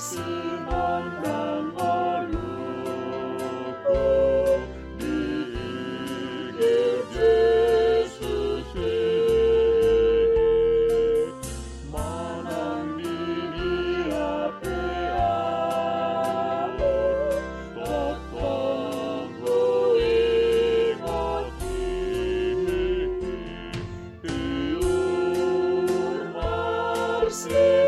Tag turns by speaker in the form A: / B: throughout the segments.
A: bersinar dan melupu di Injil Yesus ini. Menangi dia piala, tetanggu ingati. Iur Marcelona,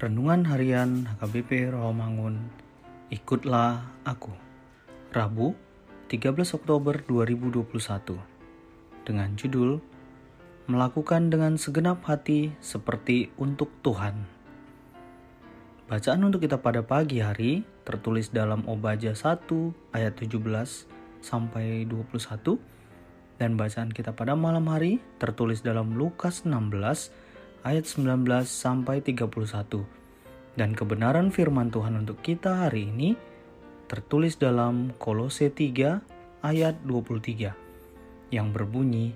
B: Renungan Harian HKBP Rawamangun. Ikutlah Aku. Rabu 13 Oktober 2021 Dengan judul Melakukan dengan segenap hati seperti untuk Tuhan. Bacaan untuk kita pada pagi hari tertulis dalam Obaja 1 ayat 17 sampai 21 dan bacaan kita pada malam hari tertulis dalam Lukas 16 ayat 19 sampai 31. Dan kebenaran firman Tuhan untuk kita hari ini tertulis dalam Kolose 3 ayat 23 yang berbunyi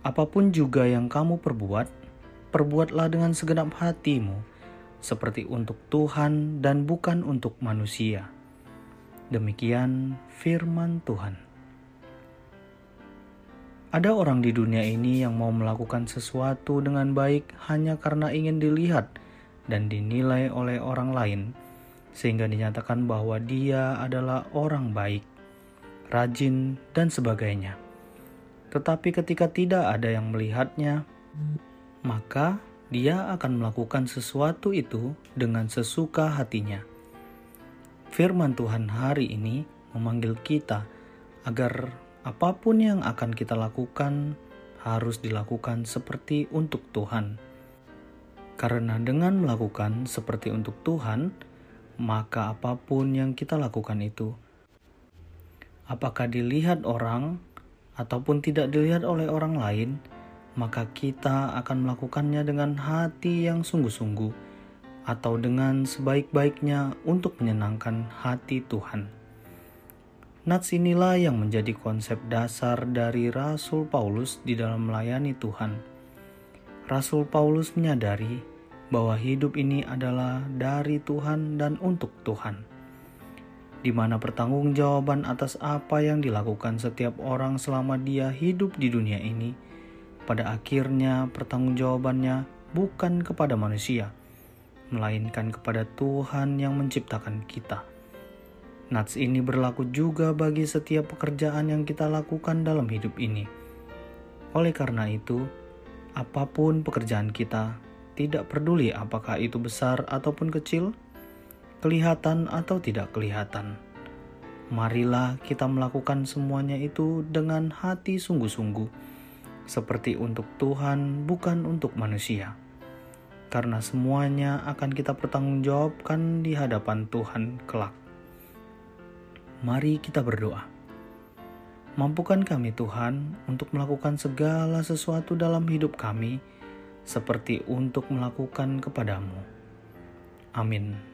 B: Apa pun juga yang kamu perbuat, perbuatlah dengan segenap hatimu seperti untuk Tuhan dan bukan untuk manusia. Demikian firman Tuhan. Ada orang di dunia ini yang mau melakukan sesuatu dengan baik hanya karena ingin dilihat dan dinilai oleh orang lain, sehingga dinyatakan bahwa dia adalah orang baik, rajin, dan sebagainya. Tetapi ketika tidak ada yang melihatnya, maka dia akan melakukan sesuatu itu dengan sesuka hatinya. Firman Tuhan hari ini memanggil kita agar apa pun yang akan kita lakukan harus dilakukan seperti untuk Tuhan. Karena dengan melakukan seperti untuk Tuhan, maka apa pun yang kita lakukan itu, apakah dilihat orang ataupun tidak dilihat oleh orang lain, maka kita akan melakukannya dengan hati yang sungguh-sungguh atau dengan sebaik-baiknya untuk menyenangkan hati Tuhan. Nats inilah yang menjadi konsep dasar dari Rasul Paulus di dalam melayani Tuhan. Rasul Paulus menyadari bahwa hidup ini adalah dari Tuhan dan untuk Tuhan, di mana pertanggungjawaban atas apa yang dilakukan setiap orang selama dia hidup di dunia ini, pada akhirnya pertanggungjawabannya bukan kepada manusia, melainkan kepada Tuhan yang menciptakan kita. Nats ini berlaku juga bagi setiap pekerjaan yang kita lakukan dalam hidup ini. Oleh karena itu, apa pun pekerjaan kita, tidak peduli apakah itu besar ataupun kecil, kelihatan atau tidak kelihatan. Marilah kita melakukan semuanya itu dengan hati sungguh-sungguh, seperti untuk Tuhan, bukan untuk manusia. Karena semuanya akan kita pertanggungjawabkan di hadapan Tuhan kelak. Mari kita berdoa. Mampukan kami Tuhan untuk melakukan segala sesuatu dalam hidup kami seperti untuk melakukan kepadamu. Amin.